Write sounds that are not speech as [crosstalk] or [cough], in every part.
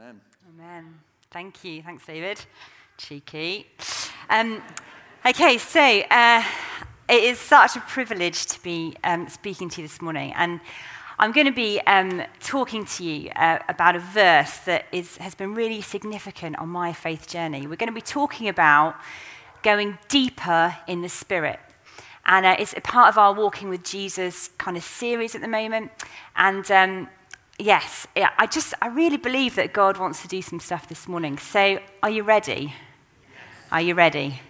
Amen. Amen. Thank you. Thanks, David. Cheeky. Um, okay, so uh, it is such a privilege to be um, speaking to you this morning. And I'm going to be um, talking to you uh, about a verse that is, has been really significant on my faith journey. We're going to be talking about going deeper in the Spirit. And uh, it's a part of our Walking with Jesus kind of series at the moment. And um, yes, yeah, I just, I really believe that God wants to do some stuff this morning. So, are you ready? Are you ready?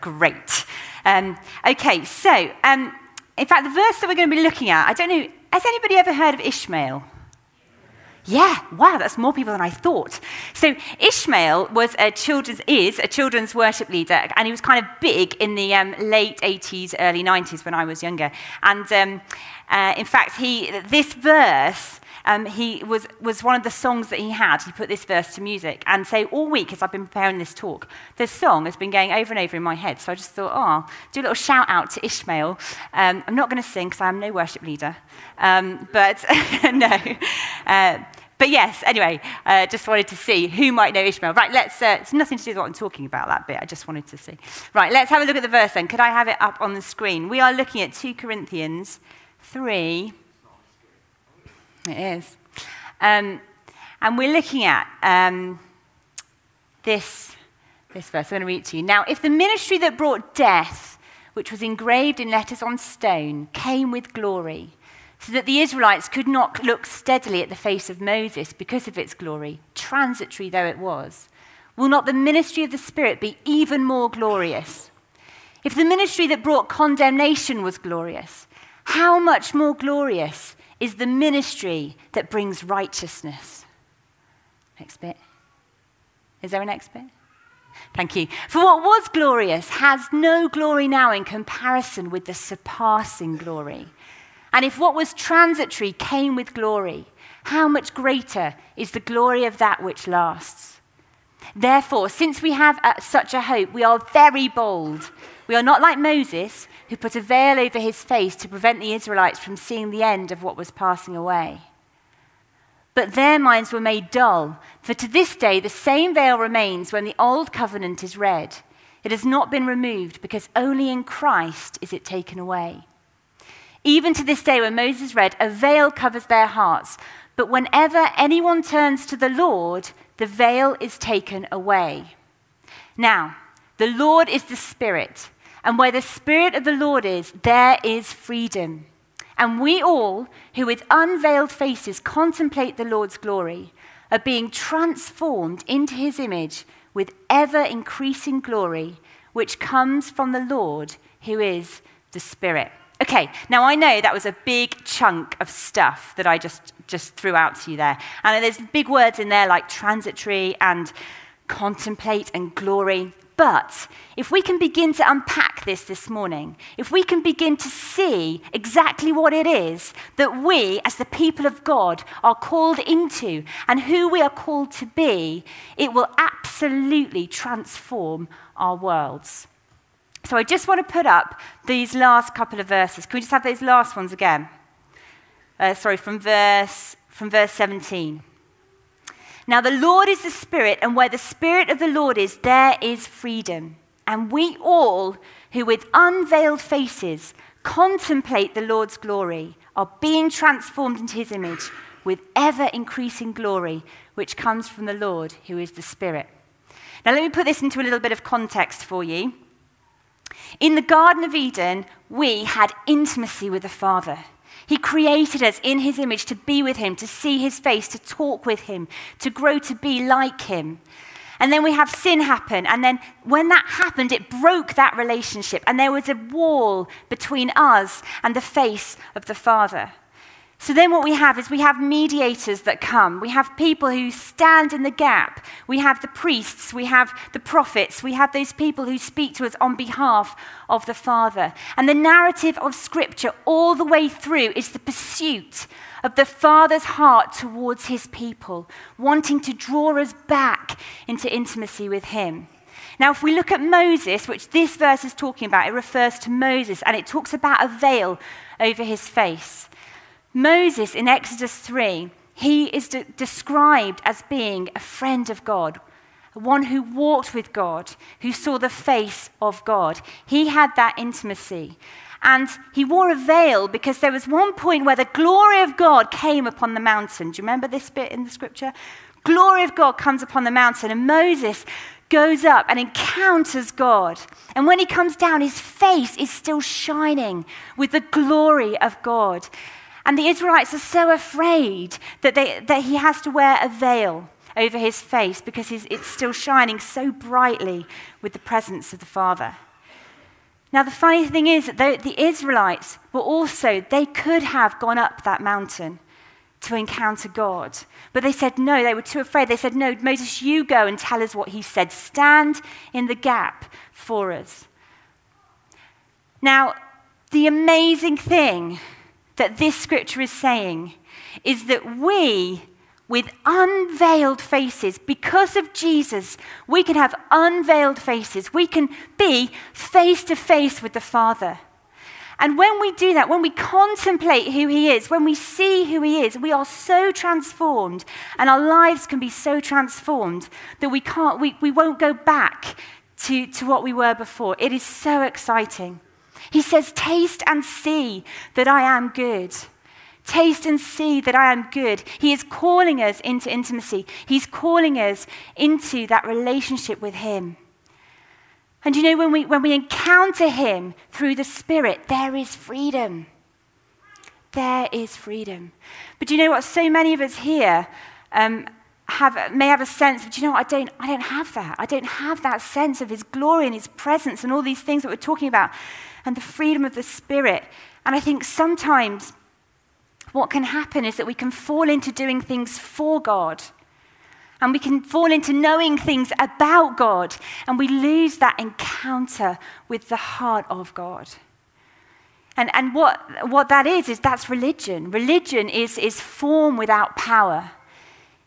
Great. Um, okay, so, um, in fact, the verse that we're going to be looking at, I don't know, has anybody ever heard of Ishmael? Yeah, wow, that's more people than I thought. So Ishmael was a children's is a children's worship leader, and he was kind of big in the um, late 80s, early 90s when I was younger. And um, uh, in fact, he this verse um, he was, was one of the songs that he had. He put this verse to music. And so all week, as I've been preparing this talk, this song has been going over and over in my head. So I just thought, oh, do a little shout out to Ishmael. Um, I'm not going to sing because I'm no worship leader. Um, but [laughs] no. Uh, but yes, anyway, uh, just wanted to see who might know Ishmael. Right, let's, uh, it's nothing to do with what I'm talking about, that bit. I just wanted to see. Right, let's have a look at the verse then. Could I have it up on the screen? We are looking at 2 Corinthians 3, it is. Um, and we're looking at um, this, this verse. I'm going to read to you. Now, if the ministry that brought death, which was engraved in letters on stone, came with glory, so that the Israelites could not look steadily at the face of Moses because of its glory, transitory though it was, will not the ministry of the Spirit be even more glorious? If the ministry that brought condemnation was glorious, how much more glorious is the ministry that brings righteousness. Next bit. Is there a next bit? Thank you. For what was glorious has no glory now in comparison with the surpassing glory. And if what was transitory came with glory, how much greater is the glory of that which lasts? Therefore, since we have uh, such a hope, we are very bold. We are not like Moses who put a veil over his face to prevent the Israelites from seeing the end of what was passing away. But their minds were made dull, for to this day the same veil remains when the old covenant is read. It has not been removed because only in Christ is it taken away. Even to this day, when Moses read, a veil covers their hearts. But whenever anyone turns to the Lord, the veil is taken away. Now, the Lord is the Spirit. And where the Spirit of the Lord is, there is freedom. And we all, who with unveiled faces contemplate the Lord's glory, are being transformed into his image with ever increasing glory, which comes from the Lord, who is the Spirit. Okay, now I know that was a big chunk of stuff that I just, just threw out to you there. And there's big words in there like transitory and contemplate and glory. But if we can begin to unpack this this morning, if we can begin to see exactly what it is that we, as the people of God, are called into and who we are called to be, it will absolutely transform our worlds. So I just want to put up these last couple of verses. Can we just have those last ones again? Uh, sorry, from verse, from verse 17. Now, the Lord is the Spirit, and where the Spirit of the Lord is, there is freedom. And we all, who with unveiled faces contemplate the Lord's glory, are being transformed into his image with ever increasing glory, which comes from the Lord, who is the Spirit. Now, let me put this into a little bit of context for you. In the Garden of Eden, we had intimacy with the Father. He created us in his image to be with him, to see his face, to talk with him, to grow to be like him. And then we have sin happen. And then when that happened, it broke that relationship. And there was a wall between us and the face of the Father. So then what we have is we have mediators that come. We have people who stand in the gap. We have the priests, we have the prophets, we have those people who speak to us on behalf of the Father. And the narrative of Scripture all the way through is the pursuit of the Father's heart towards his people, wanting to draw us back into intimacy with him. Now, if we look at Moses, which this verse is talking about, it refers to Moses and it talks about a veil over his face. Moses in Exodus 3, he is de- described as being a friend of God, one who walked with God, who saw the face of God. He had that intimacy. And he wore a veil because there was one point where the glory of God came upon the mountain. Do you remember this bit in the scripture? Glory of God comes upon the mountain, and Moses goes up and encounters God. And when he comes down, his face is still shining with the glory of God. And the Israelites are so afraid that, they, that he has to wear a veil over his face because it's still shining so brightly with the presence of the Father. Now, the funny thing is that the Israelites were also, they could have gone up that mountain to encounter God. But they said no, they were too afraid. They said, No, Moses, you go and tell us what he said. Stand in the gap for us. Now, the amazing thing that this scripture is saying is that we, with unveiled faces, because of Jesus, we can have unveiled faces. We can be face to face with the Father. And when we do that, when we contemplate who He is, when we see who He is, we are so transformed and our lives can be so transformed that we, can't, we, we won't go back to, to what we were before. It is so exciting. He says, Taste and see that I am good. Taste and see that I am good. He is calling us into intimacy, He's calling us into that relationship with Him. And you know, when we, when we encounter Him through the Spirit, there is freedom. There is freedom. But you know what? So many of us here um, have, may have a sense of, you know, what? I don't, I don't have that. I don't have that sense of His glory and His presence and all these things that we're talking about and the freedom of the Spirit. And I think sometimes what can happen is that we can fall into doing things for God and we can fall into knowing things about God, and we lose that encounter with the heart of God. And, and what, what that is, is that's religion. Religion is, is form without power,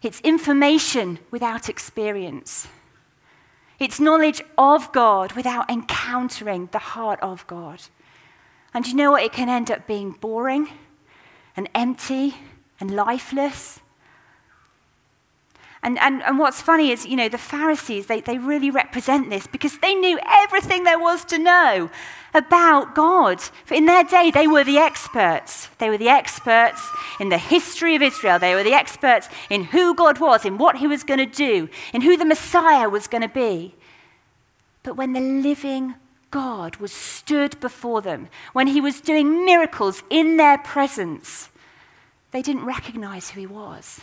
it's information without experience. It's knowledge of God without encountering the heart of God. And you know what? It can end up being boring and empty and lifeless. And, and, and what's funny is, you know, the Pharisees, they, they really represent this because they knew everything there was to know about God. For in their day, they were the experts. They were the experts in the history of Israel. They were the experts in who God was, in what he was going to do, in who the Messiah was going to be. But when the living God was stood before them, when he was doing miracles in their presence, they didn't recognize who he was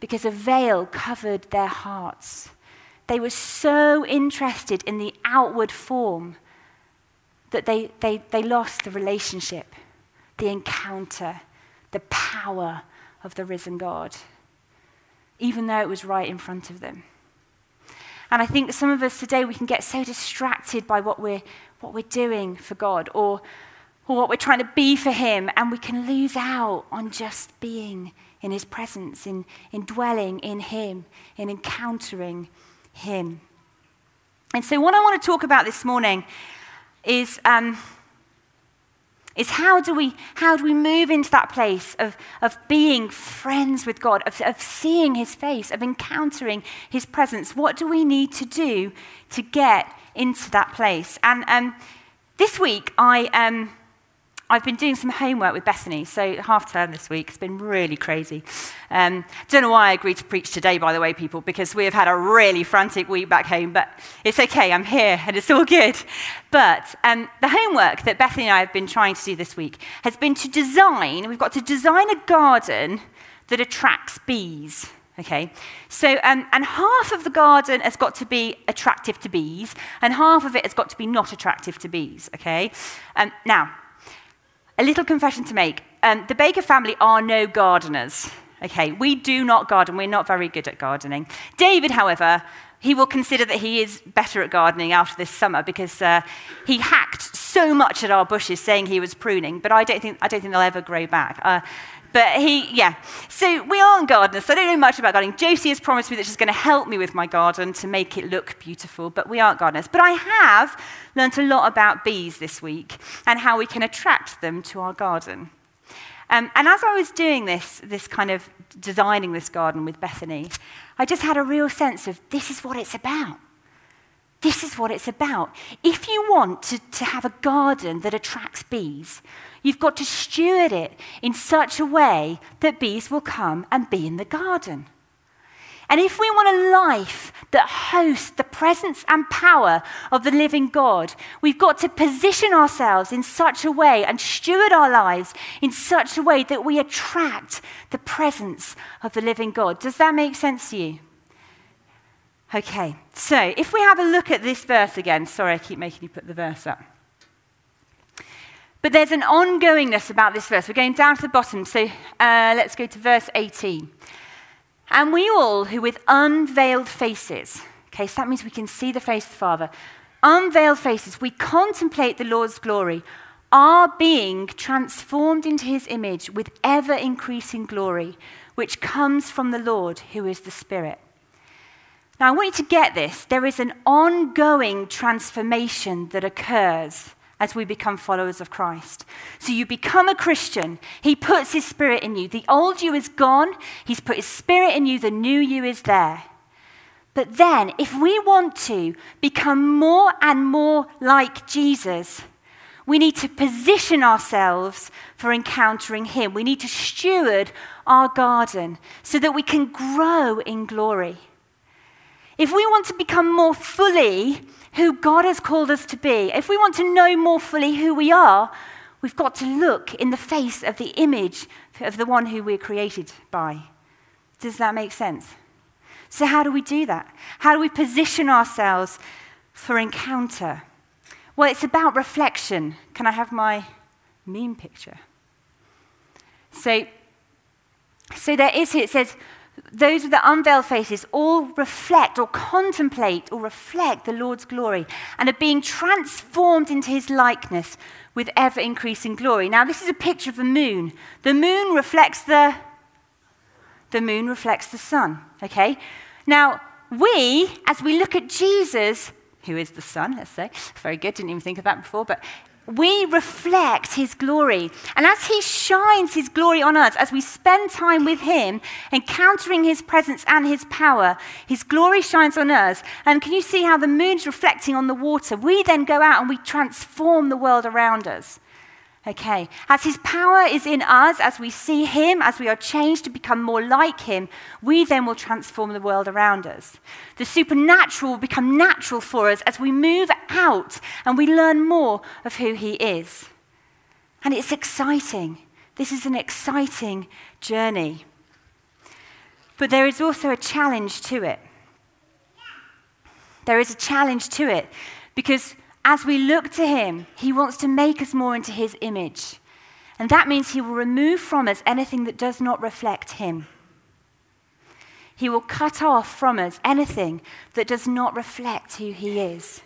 because a veil covered their hearts. They were so interested in the outward form that they, they, they lost the relationship, the encounter, the power of the risen God, even though it was right in front of them. And I think some of us today, we can get so distracted by what we're, what we're doing for God or, or what we're trying to be for Him, and we can lose out on just being in his presence, in, in dwelling in him, in encountering him. And so, what I want to talk about this morning is, um, is how, do we, how do we move into that place of, of being friends with God, of, of seeing his face, of encountering his presence? What do we need to do to get into that place? And um, this week, I. Um, I've been doing some homework with Bethany, so half term this week. It's been really crazy. Um, don't know why I agreed to preach today, by the way, people, because we have had a really frantic week back home, but it's okay, I'm here and it's all good. But um, the homework that Bethany and I have been trying to do this week has been to design, we've got to design a garden that attracts bees. Okay, so um, and half of the garden has got to be attractive to bees, and half of it has got to be not attractive to bees. Okay, um, now a little confession to make. Um, the Baker family are no gardeners. Okay, we do not garden. We're not very good at gardening. David, however, he will consider that he is better at gardening after this summer because uh, he hacked so much at our bushes saying he was pruning, but I don't think, I don't think they'll ever grow back. Uh, but he, yeah. So we aren't gardeners, so I don't know much about gardening. Josie has promised me that she's going to help me with my garden to make it look beautiful, but we aren't gardeners. But I have learnt a lot about bees this week and how we can attract them to our garden. Um, and as I was doing this, this kind of designing this garden with Bethany, I just had a real sense of this is what it's about. This is what it's about. If you want to, to have a garden that attracts bees, you've got to steward it in such a way that bees will come and be in the garden. And if we want a life that hosts the presence and power of the living God, we've got to position ourselves in such a way and steward our lives in such a way that we attract the presence of the living God. Does that make sense to you? Okay, so if we have a look at this verse again, sorry, I keep making you put the verse up. But there's an ongoingness about this verse. We're going down to the bottom, so uh, let's go to verse 18. And we all who with unveiled faces, okay, so that means we can see the face of the Father, unveiled faces, we contemplate the Lord's glory, are being transformed into his image with ever increasing glory, which comes from the Lord who is the Spirit. Now, I want you to get this. There is an ongoing transformation that occurs as we become followers of Christ. So you become a Christian. He puts his spirit in you. The old you is gone. He's put his spirit in you. The new you is there. But then, if we want to become more and more like Jesus, we need to position ourselves for encountering him. We need to steward our garden so that we can grow in glory. If we want to become more fully who God has called us to be, if we want to know more fully who we are, we've got to look in the face of the image of the one who we're created by. Does that make sense? So, how do we do that? How do we position ourselves for encounter? Well, it's about reflection. Can I have my meme picture? So, so there is here, it says, those with the unveiled faces all reflect or contemplate or reflect the Lord's glory and are being transformed into his likeness with ever increasing glory. Now, this is a picture of the moon. The moon reflects the the moon reflects the sun, okay? Now, we, as we look at Jesus, who is the sun, let's say, very good, didn't even think of that before, but we reflect his glory. And as he shines his glory on us, as we spend time with him, encountering his presence and his power, his glory shines on us. And can you see how the moon's reflecting on the water? We then go out and we transform the world around us. Okay, as his power is in us, as we see him, as we are changed to become more like him, we then will transform the world around us. The supernatural will become natural for us as we move out and we learn more of who he is. And it's exciting. This is an exciting journey. But there is also a challenge to it. There is a challenge to it because as we look to Him, He wants to make us more into His image. And that means He will remove from us anything that does not reflect Him. He will cut off from us anything that does not reflect who He is.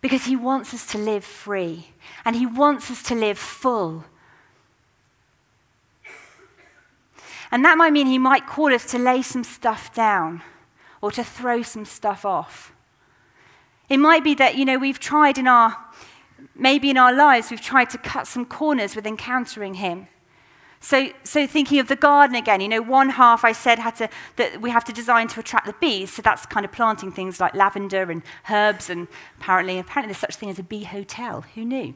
Because He wants us to live free and He wants us to live full. And that might mean He might call us to lay some stuff down or to throw some stuff off. It might be that, you know, we've tried in our, maybe in our lives, we've tried to cut some corners with encountering Him. So, so thinking of the garden again, you know, one half I said had to, that we have to design to attract the bees. So that's kind of planting things like lavender and herbs, and apparently, apparently there's such thing as a bee hotel. Who knew?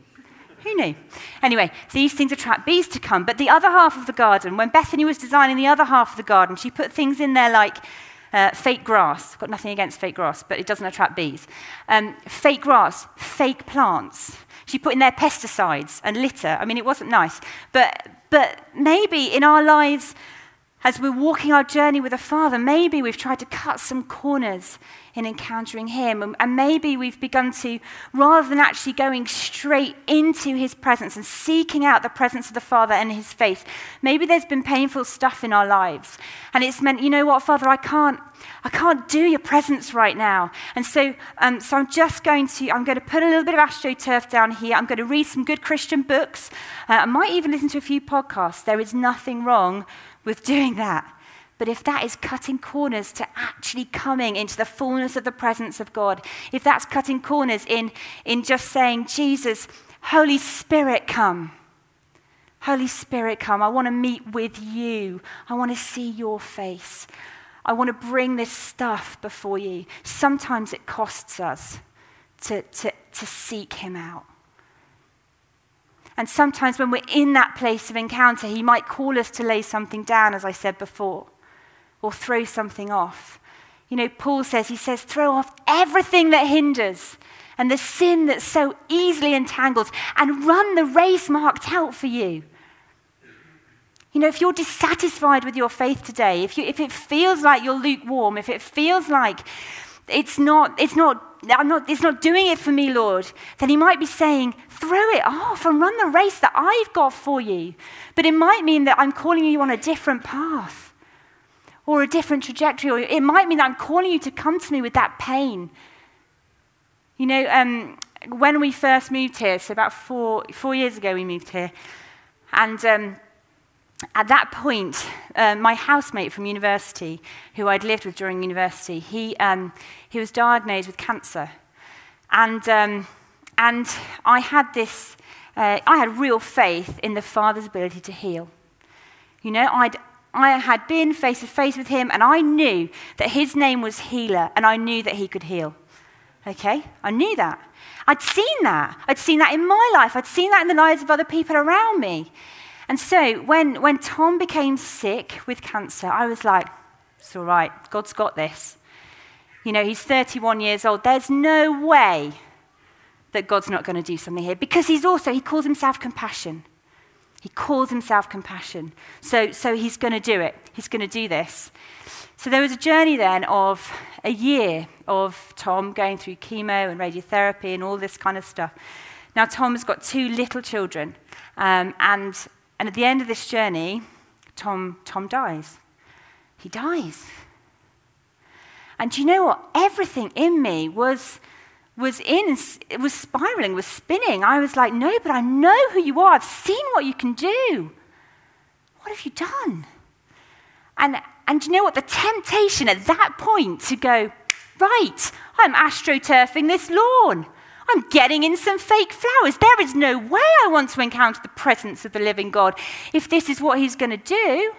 Who knew? Anyway, these things attract bees to come. But the other half of the garden, when Bethany was designing the other half of the garden, she put things in there like uh, fake grass, got nothing against fake grass, but it doesn't attract bees. Um, fake grass, fake plants. She put in there pesticides and litter. I mean, it wasn't nice. But, but maybe in our lives, as we're walking our journey with the Father, maybe we've tried to cut some corners in encountering Him. And maybe we've begun to, rather than actually going straight into His presence and seeking out the presence of the Father and His face, maybe there's been painful stuff in our lives. And it's meant, you know what, Father, I can't. I can't do your presence right now. And so, um, so I'm just going to, I'm going to put a little bit of astroturf down here. I'm going to read some good Christian books. Uh, I might even listen to a few podcasts. There is nothing wrong with doing that. But if that is cutting corners to actually coming into the fullness of the presence of God, if that's cutting corners in, in just saying, Jesus, Holy Spirit, come, Holy Spirit, come. I want to meet with you. I want to see your face. I want to bring this stuff before you. Sometimes it costs us to, to, to seek him out. And sometimes when we're in that place of encounter, he might call us to lay something down, as I said before, or throw something off. You know, Paul says, he says, throw off everything that hinders and the sin that so easily entangles and run the race marked out for you. You know, if you're dissatisfied with your faith today, if, you, if it feels like you're lukewarm, if it feels like it's not, it's not, I'm not, it's not doing it for me, Lord, then he might be saying, throw it off and run the race that I've got for you. But it might mean that I'm calling you on a different path or a different trajectory, or it might mean that I'm calling you to come to me with that pain. You know, um, when we first moved here, so about four, four years ago we moved here, and um, at that point, uh, my housemate from university, who I'd lived with during university, he, um, he was diagnosed with cancer. And, um, and I had this, uh, I had real faith in the Father's ability to heal. You know, I'd, I had been face to face with him, and I knew that his name was Healer, and I knew that he could heal. Okay? I knew that. I'd seen that. I'd seen that in my life. I'd seen that in the lives of other people around me. And so when, when Tom became sick with cancer, I was like, it's all right, God's got this. You know, he's 31 years old. There's no way that God's not going to do something here because he's also, he calls himself compassion. He calls himself compassion. So, so he's going to do it. He's going to do this. So there was a journey then of a year of Tom going through chemo and radiotherapy and all this kind of stuff. Now, Tom's got two little children, um, and and at the end of this journey, Tom, Tom dies. He dies. And do you know what? Everything in me was, was in, it was spiraling, was spinning. I was like, no, but I know who you are. I've seen what you can do. What have you done? And, and you know what? The temptation at that point to go, right, I'm astroturfing this lawn. I'm getting in some fake flowers. There is no way I want to encounter the presence of the living God if this is what he's going to do.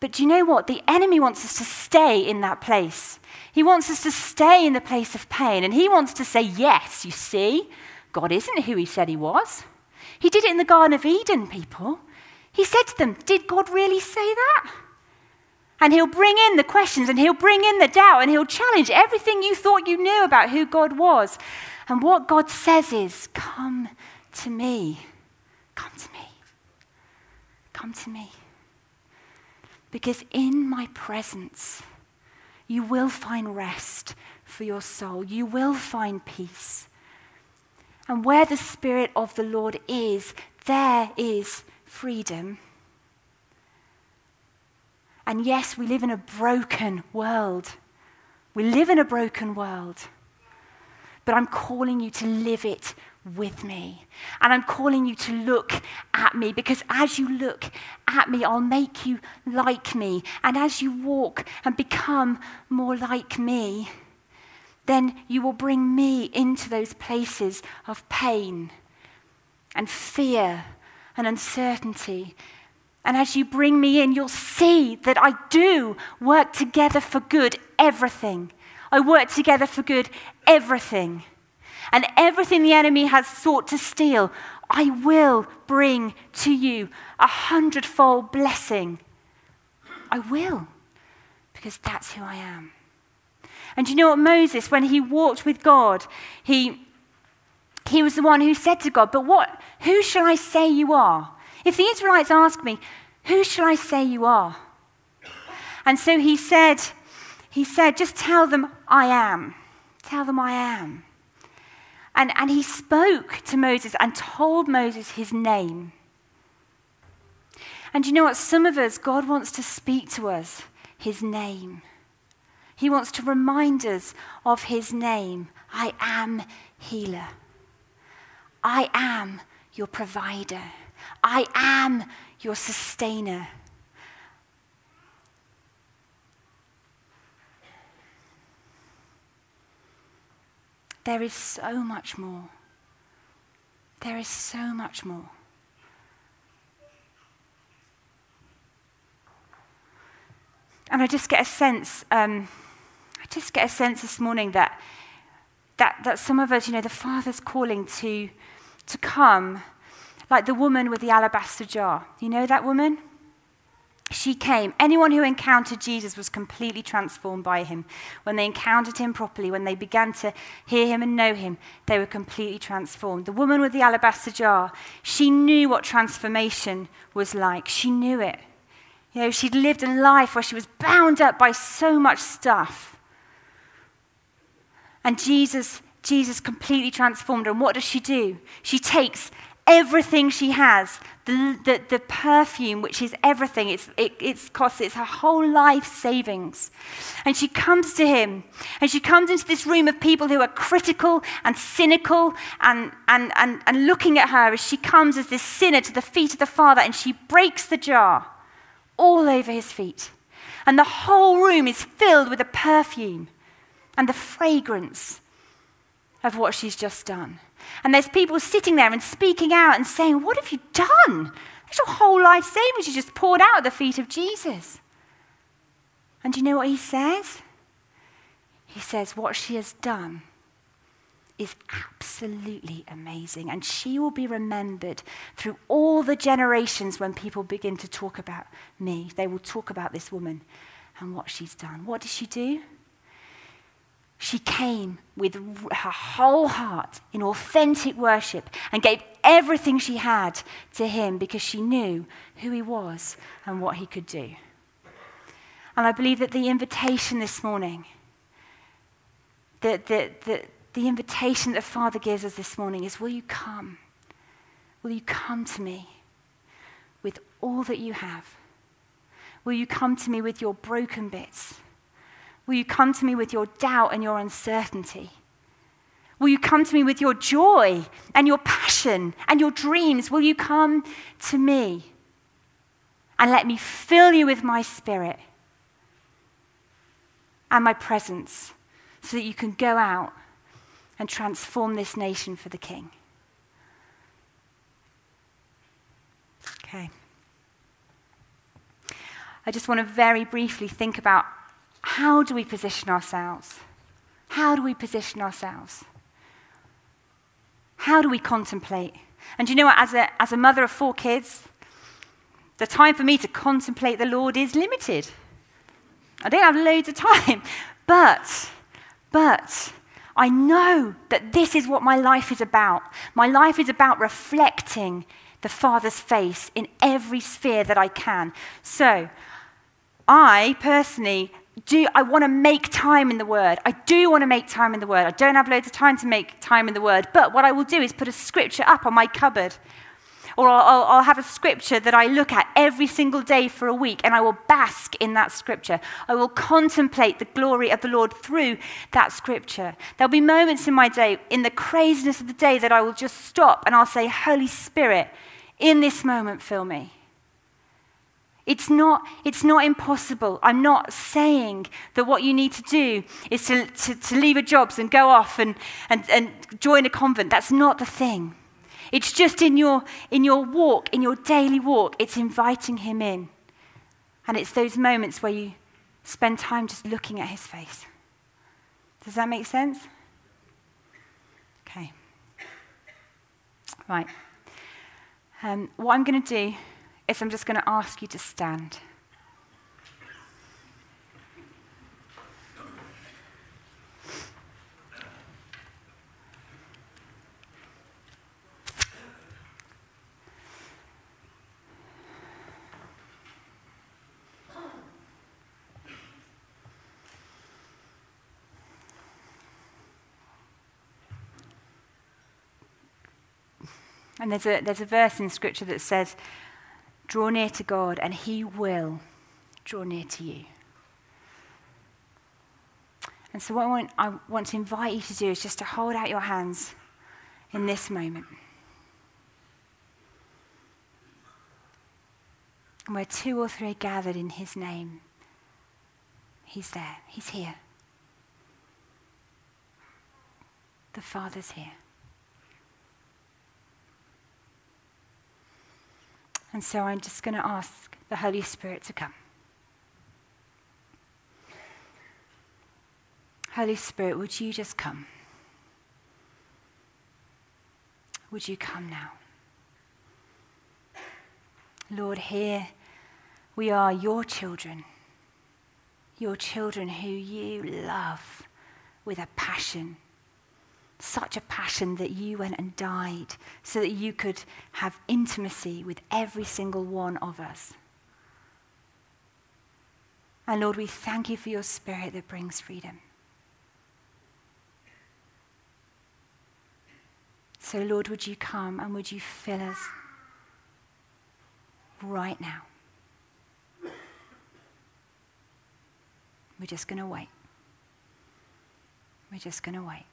But do you know what? The enemy wants us to stay in that place. He wants us to stay in the place of pain. And he wants to say, yes, you see, God isn't who he said he was. He did it in the Garden of Eden, people. He said to them, Did God really say that? And he'll bring in the questions and he'll bring in the doubt and he'll challenge everything you thought you knew about who God was. And what God says is, Come to me. Come to me. Come to me. Because in my presence, you will find rest for your soul. You will find peace. And where the Spirit of the Lord is, there is freedom. And yes, we live in a broken world. We live in a broken world. But I'm calling you to live it with me. And I'm calling you to look at me because as you look at me, I'll make you like me. And as you walk and become more like me, then you will bring me into those places of pain and fear and uncertainty and as you bring me in, you'll see that I do work together for good everything. I work together for good everything. And everything the enemy has sought to steal, I will bring to you a hundredfold blessing. I will, because that's who I am. And you know what, Moses, when he walked with God, he, he was the one who said to God, But what, who shall I say you are? If the Israelites ask me, Who shall I say you are? And so he said, he said, just tell them I am. Tell them I am. And, and he spoke to Moses and told Moses his name. And you know what? Some of us, God wants to speak to us his name. He wants to remind us of his name. I am healer. I am your provider. I am your sustainer. There is so much more. There is so much more. And I just get a sense, um, I just get a sense this morning that, that, that some of us, you know, the Father's calling to, to come, like the woman with the alabaster jar. You know that woman? She came. Anyone who encountered Jesus was completely transformed by him. When they encountered him properly, when they began to hear him and know him, they were completely transformed. The woman with the alabaster jar, she knew what transformation was like. She knew it. You know, she'd lived a life where she was bound up by so much stuff. And Jesus, Jesus completely transformed her. And what does she do? She takes everything she has, the, the, the perfume, which is everything, it's, it, it's cost, it's her whole life savings. And she comes to him, and she comes into this room of people who are critical and cynical and, and, and, and looking at her as she comes as this sinner to the feet of the Father, and she breaks the jar all over his feet. And the whole room is filled with the perfume and the fragrance of what she's just done. And there's people sitting there and speaking out and saying, What have you done? There's your whole life savings you just poured out at the feet of Jesus. And do you know what he says? He says, What she has done is absolutely amazing. And she will be remembered through all the generations when people begin to talk about me. They will talk about this woman and what she's done. What did she do? She came with her whole heart in authentic worship and gave everything she had to him because she knew who he was and what he could do. And I believe that the invitation this morning, the, the, the, the invitation that the Father gives us this morning is Will you come? Will you come to me with all that you have? Will you come to me with your broken bits? Will you come to me with your doubt and your uncertainty? Will you come to me with your joy and your passion and your dreams? Will you come to me and let me fill you with my spirit and my presence so that you can go out and transform this nation for the King? Okay. I just want to very briefly think about how do we position ourselves? How do we position ourselves? How do we contemplate? And you know what? As a, as a mother of four kids, the time for me to contemplate the Lord is limited. I don't have loads of time. [laughs] But, but, I know that this is what my life is about. My life is about reflecting the Father's face in every sphere that I can. So, I personally do I want to make time in the Word. I do want to make time in the Word. I don't have loads of time to make time in the Word, but what I will do is put a scripture up on my cupboard. Or I'll, I'll, have a scripture that I look at every single day for a week, and I will bask in that scripture. I will contemplate the glory of the Lord through that scripture. There'll be moments in my day, in the craziness of the day, that I will just stop and I'll say, Holy Spirit, in this moment, fill me. It's not, it's not impossible. I'm not saying that what you need to do is to, to, to leave your jobs and go off and, and, and join a convent. That's not the thing. It's just in your, in your walk, in your daily walk, it's inviting him in. And it's those moments where you spend time just looking at his face. Does that make sense? Okay. Right. Um, what I'm going to do is I'm just going to ask you to stand. And there's a, there's a verse in Scripture that says, Draw near to God, and He will draw near to you. And so, what I want, I want to invite you to do is just to hold out your hands in this moment. And where two or three are gathered in His name, He's there, He's here. The Father's here. And so I'm just going to ask the Holy Spirit to come. Holy Spirit, would you just come? Would you come now? Lord, here we are your children, your children who you love with a passion such a passion that you went and died so that you could have intimacy with every single one of us. And Lord, we thank you for your spirit that brings freedom. So, Lord, would you come and would you fill us right now? We're just going to wait. We're just going to wait.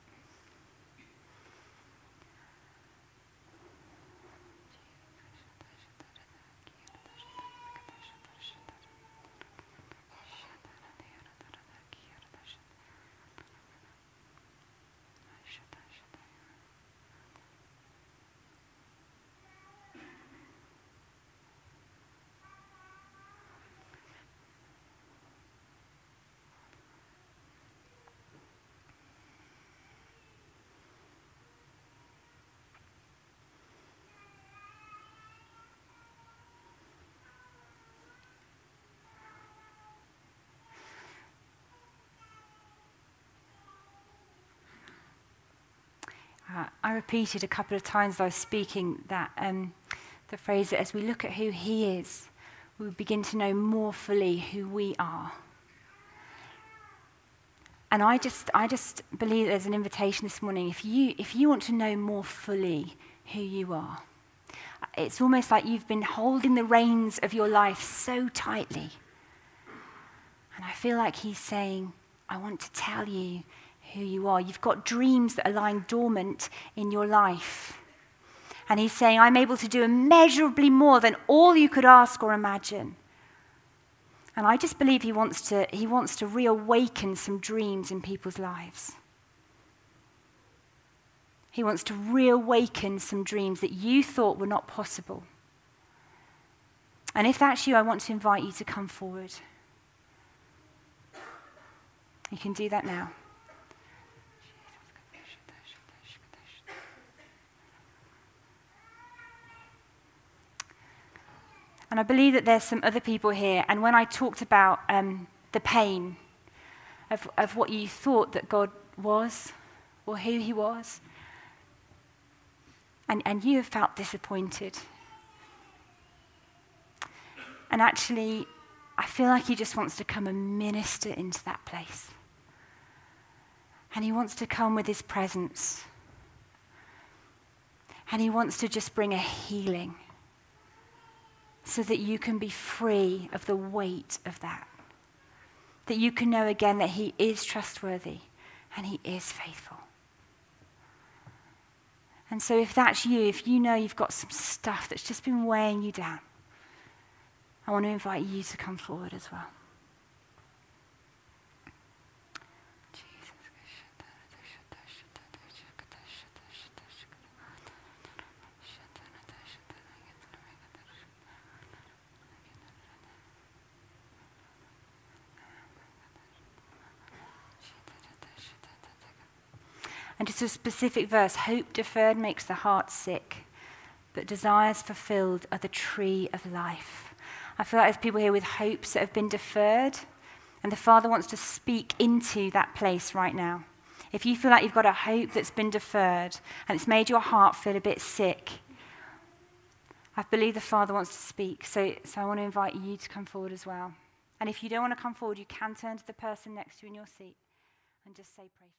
Uh, I repeated a couple of times as I was speaking that um, the phrase that as we look at who He is, we begin to know more fully who we are. And I just, I just believe there's an invitation this morning. If you, if you want to know more fully who you are, it's almost like you've been holding the reins of your life so tightly. And I feel like He's saying, I want to tell you who you are. You've got dreams that are lying dormant in your life. And he's saying, I'm able to do immeasurably more than all you could ask or imagine. And I just believe he wants to, he wants to reawaken some dreams in people's lives. He wants to reawaken some dreams that you thought were not possible. And if that's you, I want to invite you to come forward. You can do that now. And I believe that there's some other people here. And when I talked about um, the pain of, of what you thought that God was or who He was, and, and you have felt disappointed. And actually, I feel like He just wants to come and minister into that place. And He wants to come with His presence. And He wants to just bring a healing so that you can be free of the weight of that. That you can know again that He is trustworthy and He is faithful. And so, if that's you, if you know you've got some stuff that's just been weighing you down, I want to invite you to come forward as well. And just a specific verse hope deferred makes the heart sick, but desires fulfilled are the tree of life. I feel like there's people here with hopes that have been deferred, and the Father wants to speak into that place right now. If you feel like you've got a hope that's been deferred and it's made your heart feel a bit sick, I believe the Father wants to speak. So, so I want to invite you to come forward as well. And if you don't want to come forward, you can turn to the person next to you in your seat and just say, Pray.